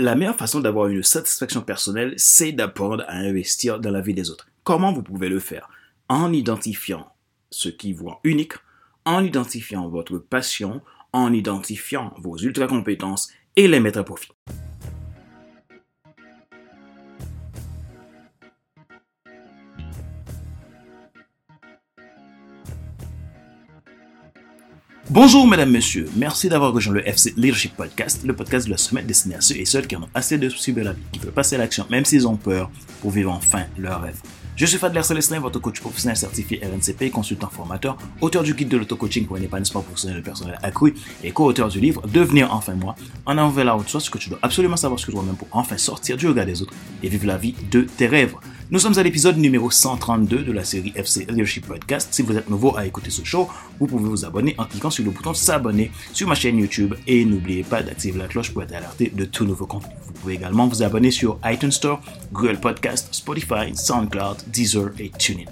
La meilleure façon d'avoir une satisfaction personnelle, c'est d'apprendre à investir dans la vie des autres. Comment vous pouvez le faire? En identifiant ce qui vous rend unique, en identifiant votre passion, en identifiant vos ultra compétences et les mettre à profit. Bonjour mesdames, messieurs, merci d'avoir rejoint le FC Leadership Podcast, le podcast de la semaine destiné à ceux et celles qui en ont assez de soucis de la vie, qui veulent passer à l'action même s'ils ont peur pour vivre enfin leur rêve. Je suis Fadler Célestin, votre coach professionnel certifié RNCP, consultant formateur, auteur du guide de l'auto-coaching pour un épanouissement professionnel et personnel accru et co-auteur du livre Devenir enfin moi, en avant vers la ce que tu dois absolument savoir ce que toi-même pour enfin sortir du regard des autres et vivre la vie de tes rêves. Nous sommes à l'épisode numéro 132 de la série FC Leadership Podcast. Si vous êtes nouveau à écouter ce show, vous pouvez vous abonner en cliquant sur le bouton s'abonner sur ma chaîne YouTube et n'oubliez pas d'activer la cloche pour être alerté de tout nouveau contenu. Vous pouvez également vous abonner sur iTunes Store, Google Podcast, Spotify, SoundCloud, Deezer et TuneIn.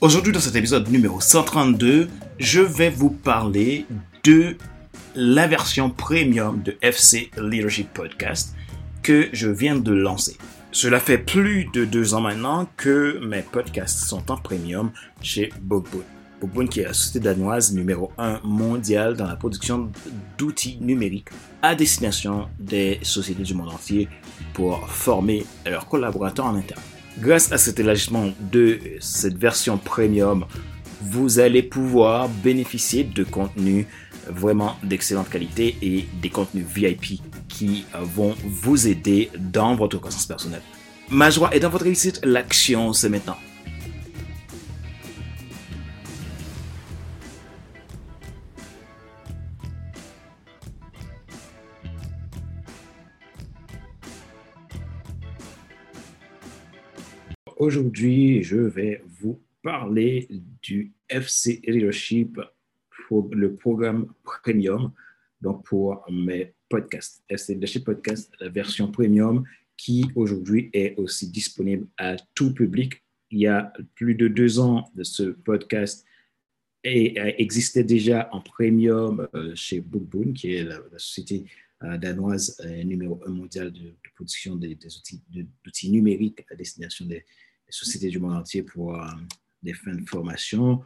Aujourd'hui, dans cet épisode numéro 132, je vais vous parler de la version premium de FC Leadership Podcast que je viens de lancer. Cela fait plus de deux ans maintenant que mes podcasts sont en premium chez Bookboon. Bookboon qui est la société danoise numéro un mondiale dans la production d'outils numériques à destination des sociétés du monde entier pour former leurs collaborateurs en interne. Grâce à cet élargissement de cette version premium, vous allez pouvoir bénéficier de contenus vraiment d'excellente qualité et des contenus VIP qui vont vous aider dans votre croissance personnelle. Ma joie est dans votre réussite, l'action c'est maintenant. Aujourd'hui, je vais vous parler du FC Leadership le programme premium, donc pour mes podcast, SLDC Podcast, la version premium qui aujourd'hui est aussi disponible à tout public. Il y a plus de deux ans ce podcast et existait déjà en premium euh, chez Bookboon, qui est la, société euh, danoise euh, numéro un mondial de, production des, outils, d'outils numériques à destination des, sociétés du monde entier pour des fins de formation.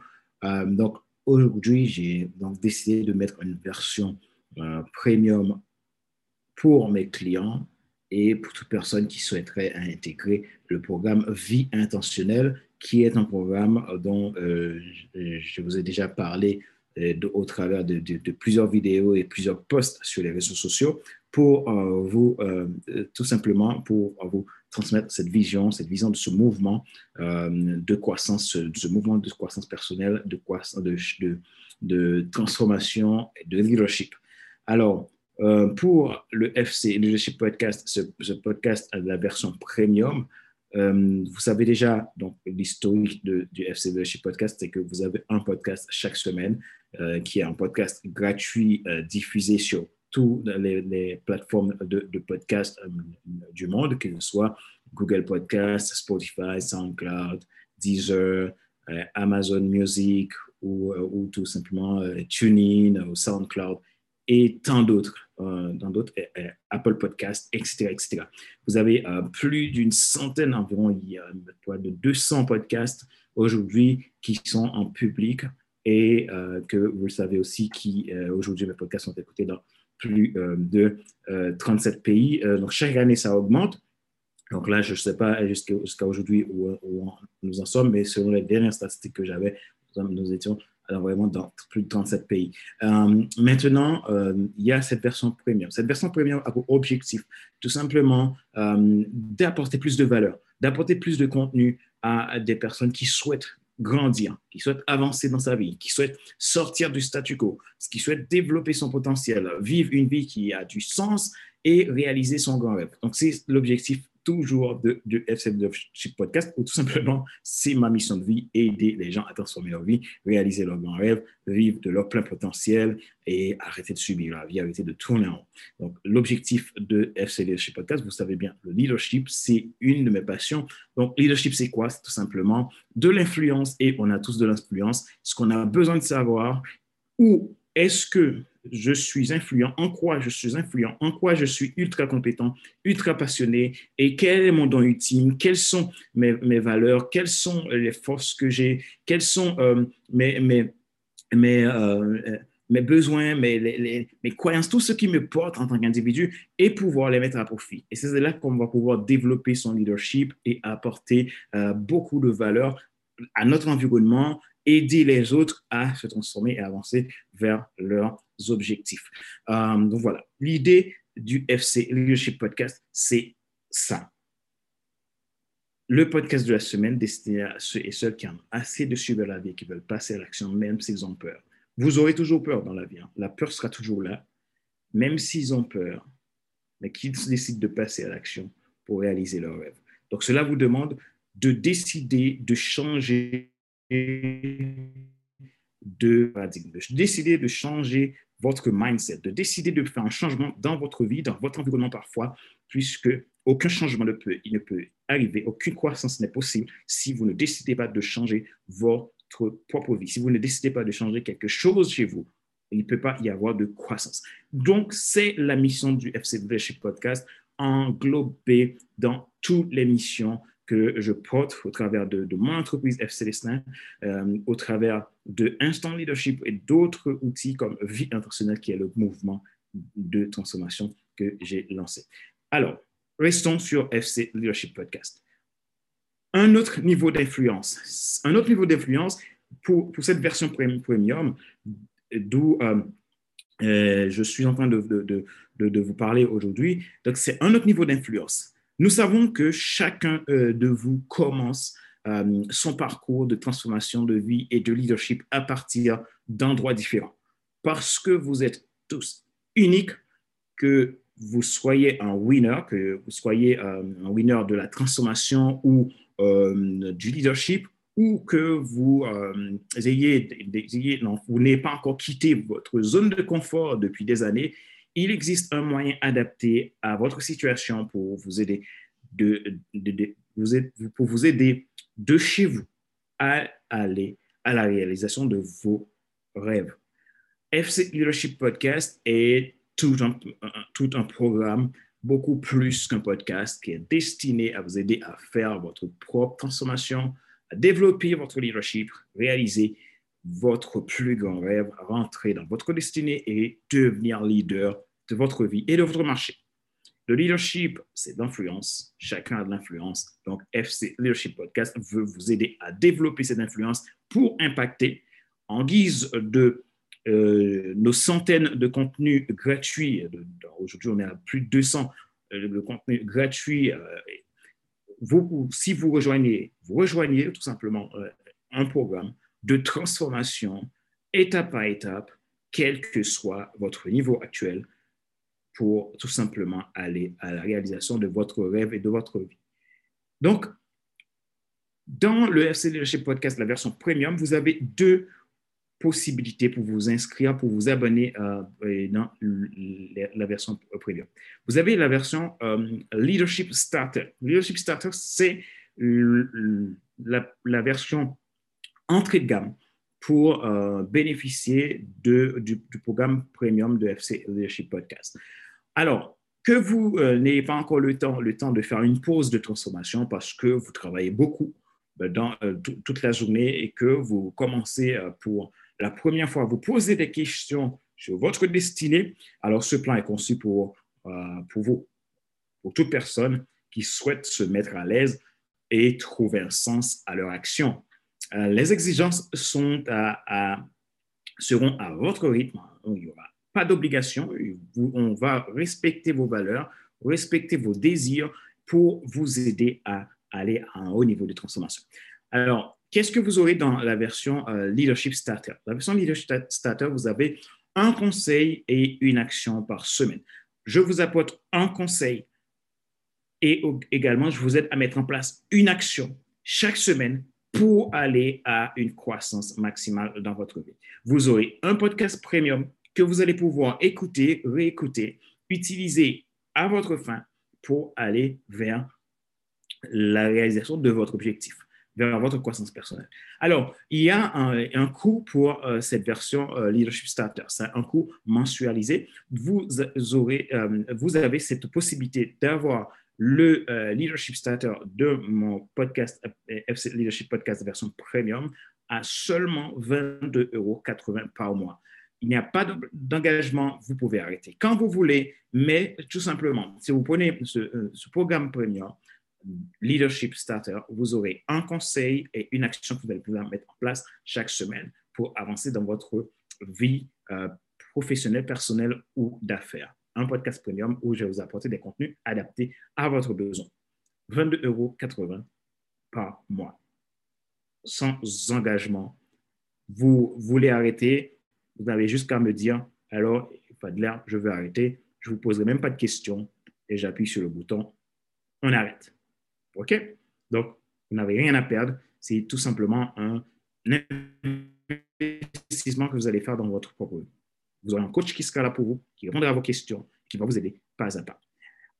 donc aujourd'hui, j'ai donc décidé de mettre une version premium pour mes clients et pour toute personne qui souhaiterait intégrer le programme Vie intentionnelle, qui est un programme dont euh, je vous ai déjà parlé euh, au travers de, plusieurs vidéos et plusieurs posts sur les réseaux sociaux pour euh, vous, tout simplement, pour vous transmettre cette vision, cette vision de ce mouvement de croissance, de ce mouvement de croissance personnelle, de, croissance, de, de transformation de leadership. Alors, euh, pour le FC Leadership Podcast, ce, podcast a la version premium. Euh, vous savez déjà, donc l'historique du FC Leadership Podcast, c'est que vous avez un podcast chaque semaine euh, qui est un podcast gratuit diffusé sur toutes les, plateformes de, podcast du monde, que ce soit Google Podcast, Spotify, SoundCloud, Deezer, Amazon Music ou, ou tout simplement TuneIn ou SoundCloud et tant d'autres, euh, d'autres, euh, euh, Apple Podcasts, etc., etc. Vous avez plus d'une centaine environ, il y a de 200 podcasts aujourd'hui qui sont en public et que vous le savez aussi, qui aujourd'hui, mes podcasts sont écoutés dans plus de 37 pays. donc, chaque année, ça augmente. Donc là, je ne sais pas jusqu'à aujourd'hui où, nous en sommes, mais selon les dernières statistiques que j'avais, nous étions alors vraiment dans plus de 37 pays. Euh, maintenant, euh, il y a cette version premium. Cette version premium a pour objectif tout simplement euh, d'apporter plus de valeur, d'apporter plus de contenu à des personnes qui souhaitent grandir, qui souhaitent avancer dans sa vie, qui souhaitent sortir du statu quo, qui souhaitent développer son potentiel, vivre une vie qui a du sens et réaliser son grand rêve. Donc, c'est l'objectif toujours de, de FC Leadership Podcast, ou tout simplement, c'est ma mission de vie, aider les gens à transformer leur vie, réaliser leurs grands rêves, vivre de leur plein potentiel et arrêter de subir la vie, arrêter de tourner en rond. Donc, l'objectif de FC Leadership Podcast, vous savez bien, le leadership, c'est une de mes passions. Donc, leadership, c'est quoi? C'est tout simplement de l'influence et on a tous de l'influence. Ce qu'on a besoin de savoir, où est-ce que je suis influent, en quoi je suis influent, en quoi je suis ultra compétent, ultra passionné et quel est mon don ultime, quelles sont mes, valeurs, quelles sont les forces que j'ai, quelles sont euh, euh, mes besoins, mes croyances, tout ce qui me porte en tant qu'individu et pouvoir les mettre à profit. Et c'est là qu'on va pouvoir développer son leadership et apporter euh, beaucoup de valeur à notre environnement aider les autres à se transformer et avancer vers leurs objectifs. Euh, donc voilà, l'idée du FC Leadership Podcast, c'est ça. Le podcast de la semaine destiné à ceux et celles qui ont assez de suivre la vie, qui veulent passer à l'action, même s'ils ont peur. Vous aurez toujours peur dans la vie. Hein. La peur sera toujours là, même s'ils ont peur, mais qu'ils décident de passer à l'action pour réaliser leurs rêves. Donc cela vous demande de décider de changer de décider de changer votre mindset, de décider de faire un changement dans votre vie, dans votre environnement parfois, puisque aucun changement ne peut, il ne peut arriver, aucune croissance n'est possible si vous ne décidez pas de changer votre propre vie, si vous ne décidez pas de changer quelque chose chez vous. Il ne peut pas y avoir de croissance. Donc, c'est la mission du FC Leadership Podcast, englobée dans toutes les missions que je porte au travers de, mon entreprise FC Destin, euh, au travers de Instant Leadership et d'autres outils comme Vie Intentionnelle, qui est le mouvement de transformation que j'ai lancé. Alors, restons sur FC Leadership Podcast. Un autre niveau d'influence, un autre niveau d'influence pour, cette version premium, d'où euh, euh, je suis en train de, de vous parler aujourd'hui. Donc, c'est un autre niveau d'influence. Nous savons que chacun euh, de vous commence euh, son parcours de transformation de vie et de leadership à partir d'endroits différents. Parce que vous êtes tous uniques, que vous soyez un winner, que vous soyez euh, un winner de la transformation ou du leadership, ou que vous ayez, non, vous n'ayez pas encore quitté votre zone de confort depuis des années il existe un moyen adapté à votre situation pour vous aider de, pour vous aider de chez vous à aller à la réalisation de vos rêves. FC Leadership Podcast est tout un, tout un programme beaucoup plus qu'un podcast qui est destiné à vous aider à faire votre propre transformation, à développer votre leadership, réaliser votre plus grand rêve, rentrer dans votre destinée et devenir leader de votre vie et de votre marché. Le leadership, c'est l'influence. Chacun a de l'influence. Donc, FC Leadership Podcast veut vous aider à développer cette influence pour impacter en guise de euh, nos centaines de contenus gratuits. Aujourd'hui, on est à plus de 200 euh, de contenus gratuits. Euh, si vous rejoignez, vous rejoignez tout simplement un programme de transformation étape par étape, quel que soit votre niveau actuel, pour tout simplement aller à la réalisation de votre rêve et de votre vie. Donc, dans le FC Leadership Podcast, la version premium, vous avez deux possibilités pour vous inscrire, pour vous abonner euh, dans la version premium. Vous avez la version euh, Leadership Starter. Leadership Starter, c'est la, version entrée de gamme pour euh, bénéficier de, du, programme premium de FC Leadership Podcast. Alors, que vous euh, n'ayez pas encore le temps, le temps de faire une pause de transformation parce que vous travaillez beaucoup ben, dans, euh, toute la journée et que vous commencez euh, pour la première fois à vous poser des questions sur votre destinée, alors ce plan est conçu pour, pour vous, pour toute personne qui souhaite se mettre à l'aise et trouver un sens à leur action. Les exigences seront à votre rythme. Il y aura pas d'obligation. On va respecter vos valeurs, respecter vos désirs pour vous aider à aller à un haut niveau de transformation. Alors, qu'est-ce que vous aurez dans la version euh, Leadership Starter? La version Leadership Starter, vous avez un conseil et une action par semaine. Je vous apporte un conseil et également, je vous aide à mettre en place une action chaque semaine pour aller à une croissance maximale dans votre vie. Vous aurez un podcast premium que vous allez pouvoir écouter, réécouter, utiliser à votre fin pour aller vers la réalisation de votre objectif. vers votre croissance personnelle. Alors, il y a un, coût pour euh, cette version euh, Leadership Starter. C'est un coût mensualisé. Vous, aurez, euh, vous avez cette possibilité d'avoir le Leadership Starter de mon podcast, FC Leadership Podcast version premium, à seulement 22,80 euros par mois. Il n'y a pas d'engagement, vous pouvez arrêter quand vous voulez, mais tout simplement, si vous prenez ce, ce programme premium, Leadership Starter, vous aurez un conseil et une action que vous allez pouvoir mettre en place chaque semaine pour avancer dans votre vie euh, professionnelle, personnelle ou d'affaires. Un podcast premium où je vais vous apporter des contenus adaptés à votre besoin. 22,80 euros par mois, sans engagement. Vous voulez arrêter, vous avez juste qu'à me dire, alors, Fadler, je veux arrêter. Je ne vous poserai même pas de questions et j'appuie sur le bouton, on arrête. OK? Donc, vous n'avez rien à perdre. C'est tout simplement un investissement que vous allez faire dans votre propre vie. Vous aurez un coach qui sera là pour vous, qui répondra à vos questions, qui va vous aider pas à pas.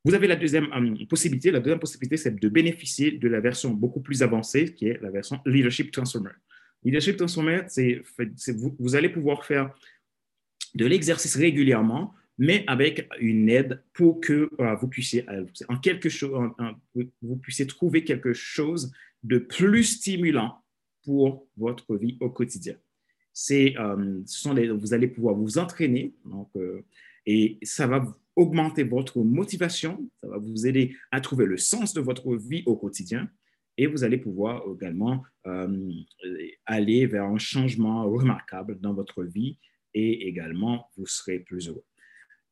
Vous avez la deuxième euh, possibilité. La deuxième possibilité, c'est de bénéficier de la version beaucoup plus avancée, qui est la version Leadership Transformer. Leadership Transformer, c'est, vous, allez pouvoir faire de l'exercice régulièrement mais avec une aide pour que euh, vous puissiez, euh, en quelque chose, vous puissiez trouver quelque chose de plus stimulant pour votre vie au quotidien. C'est, euh, vous allez pouvoir vous entraîner, donc, et ça va augmenter votre motivation, ça va vous aider à trouver le sens de votre vie au quotidien, et vous allez pouvoir également aller vers un changement remarquable dans votre vie, et également vous serez plus heureux.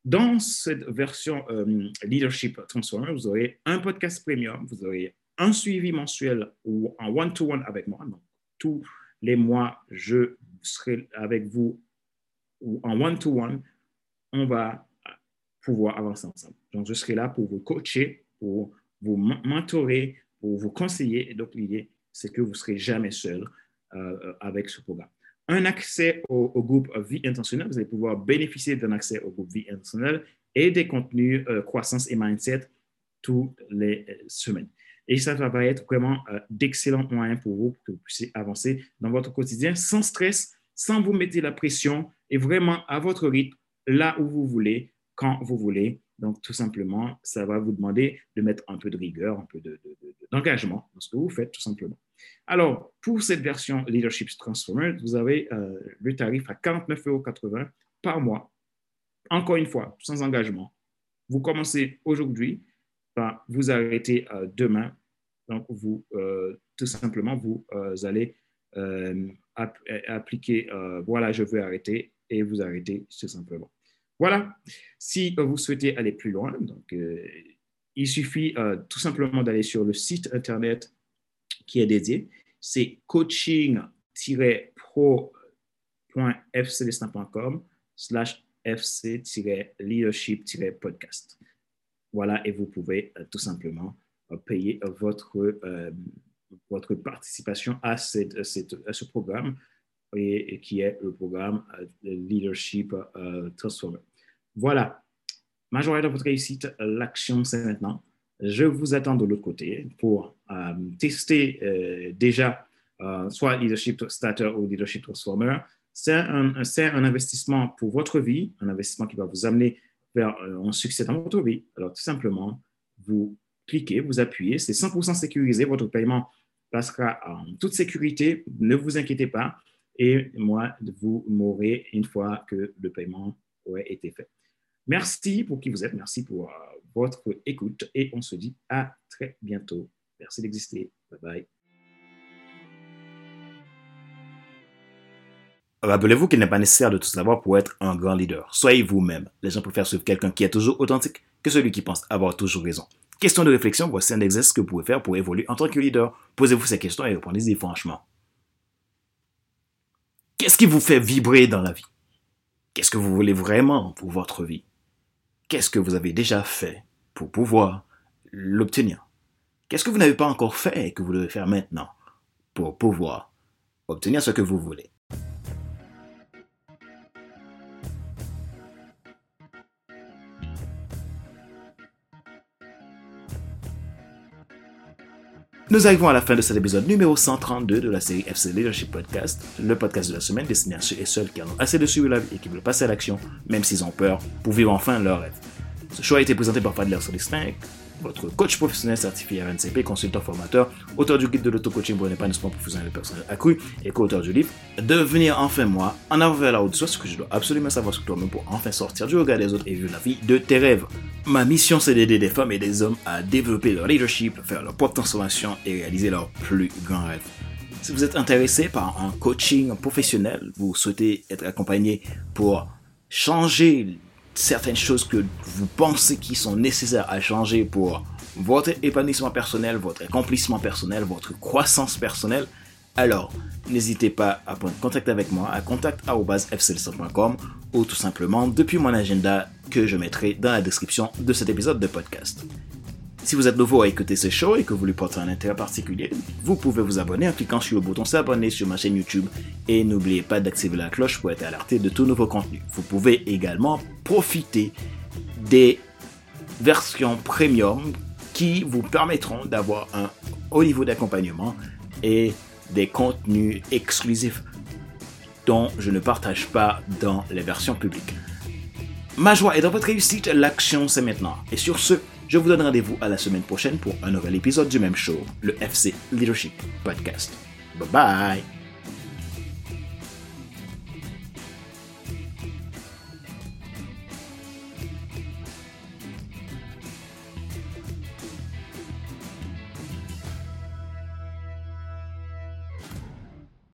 Dans cette version euh, Leadership Transformer, vous aurez un podcast premium, vous aurez un suivi mensuel ou un one-to-one avec moi. Donc, tous les mois, je serai avec vous ou en one-to-one. On va pouvoir avancer ensemble. Donc, je serai là pour vous coacher, pour vous mentorer, pour vous conseiller. Et donc, l'idée, c'est que vous ne serez jamais seul euh, avec ce programme un accès au, groupe Vie intentionnelle. Vous allez pouvoir bénéficier d'un accès au groupe Vie intentionnelle et des contenus euh, croissance et mindset toutes les euh, semaines. Et ça va être vraiment euh, d'excellents moyens pour vous pour que vous puissiez avancer dans votre quotidien sans stress, sans vous mettre la pression et vraiment à votre rythme, là où vous voulez, quand vous voulez. Donc, tout simplement, ça va vous demander de mettre un peu de rigueur, un peu d'engagement dans ce que vous faites, tout simplement. Alors, pour cette version Leadership Transformer, vous avez euh, le tarif à 49,80 euros par mois. Encore une fois, sans engagement. Vous commencez aujourd'hui, vous arrêtez euh, demain. Donc, vous, euh, tout simplement, vous allez appliquer, voilà, je veux arrêter, et vous arrêtez tout simplement. Voilà. Si vous souhaitez aller plus loin, il suffit tout simplement d'aller sur le site Internet qui est dédié, c'est coaching-pro.fcdestin.com slash fc-leadership-podcast. Voilà, et vous pouvez euh, tout simplement euh, payer votre, euh, votre participation à, cette, à, ce programme et, qui est le programme Leadership Transformer. Voilà, majorité de votre réussite, l'action c'est maintenant je vous attends de l'autre côté pour euh, tester euh, déjà euh, soit Leadership Starter ou Leadership Transformer. C'est un, un, investissement pour votre vie, un investissement qui va vous amener vers un succès dans votre vie. Alors, tout simplement, vous cliquez, vous appuyez, c'est 100% sécurisé. Votre paiement passera en toute sécurité. Ne vous inquiétez pas. Et moi, vous m'aurez une fois que le paiement aurait été fait. Merci pour qui vous êtes. Merci pour votre écoute et on se dit à très bientôt. Merci d'exister. Bye bye. Rappelez-vous qu'il n'est pas nécessaire de tout savoir pour être un grand leader. Soyez vous-même. Les gens préfèrent suivre quelqu'un qui est toujours authentique que celui qui pense avoir toujours raison. Question de réflexion, voici un exercice que vous pouvez faire pour évoluer en tant que leader. Posez-vous ces questions et répondez-y franchement. Qu'est-ce qui vous fait vibrer dans la vie? Qu'est-ce que vous voulez vraiment pour votre vie? Qu'est-ce que vous avez déjà fait pour pouvoir l'obtenir? Qu'est-ce que vous n'avez pas encore fait et que vous devez faire maintenant pour pouvoir obtenir ce que vous voulez? Nous arrivons à la fin de cet épisode numéro 132 de la série FC Leadership Podcast, le podcast de la semaine destiné à ceux et celles qui en ont assez de suivre la vie et qui veulent passer à l'action, même s'ils ont peur, pour vivre enfin leur rêve. Ce show a été présenté par Fadler Solistin, votre coach professionnel certifié RNCP, consultant formateur, auteur du guide de l'auto-coaching pour l'épanouissement professionnel et personnel accru et co-auteur du livre Devenir enfin moi, en avant vers la haute ce que je dois absolument savoir sur toi-même pour enfin sortir du regard des autres et vivre la vie de tes rêves. Ma mission, c'est d'aider des femmes et des hommes à développer leur leadership, faire leur propre transformation et réaliser leurs plus grands rêves. Si vous êtes intéressé par un coaching professionnel, vous souhaitez être accompagné pour changer certaines choses que vous pensez qui sont nécessaires à changer pour votre épanouissement personnel, votre accomplissement personnel, votre croissance personnelle, alors n'hésitez pas à prendre contact avec moi à contact.fcl.com ou tout simplement depuis mon agenda que je mettrai dans la description de cet épisode de podcast. Si vous êtes nouveau à écouter ce show et que vous lui portez un intérêt particulier, vous pouvez vous abonner en cliquant sur le bouton s'abonner sur ma chaîne YouTube et n'oubliez pas d'activer la cloche pour être alerté de tout nouveau contenu. Vous pouvez également profiter des versions premium qui vous permettront d'avoir un haut niveau d'accompagnement et des contenus exclusifs dont je ne partage pas dans les versions publiques. Ma joie est dans votre réussite, l'action c'est maintenant. Et sur ce, je vous donne rendez-vous à la semaine prochaine pour un nouvel épisode du même show, le FC Leadership Podcast. Bye bye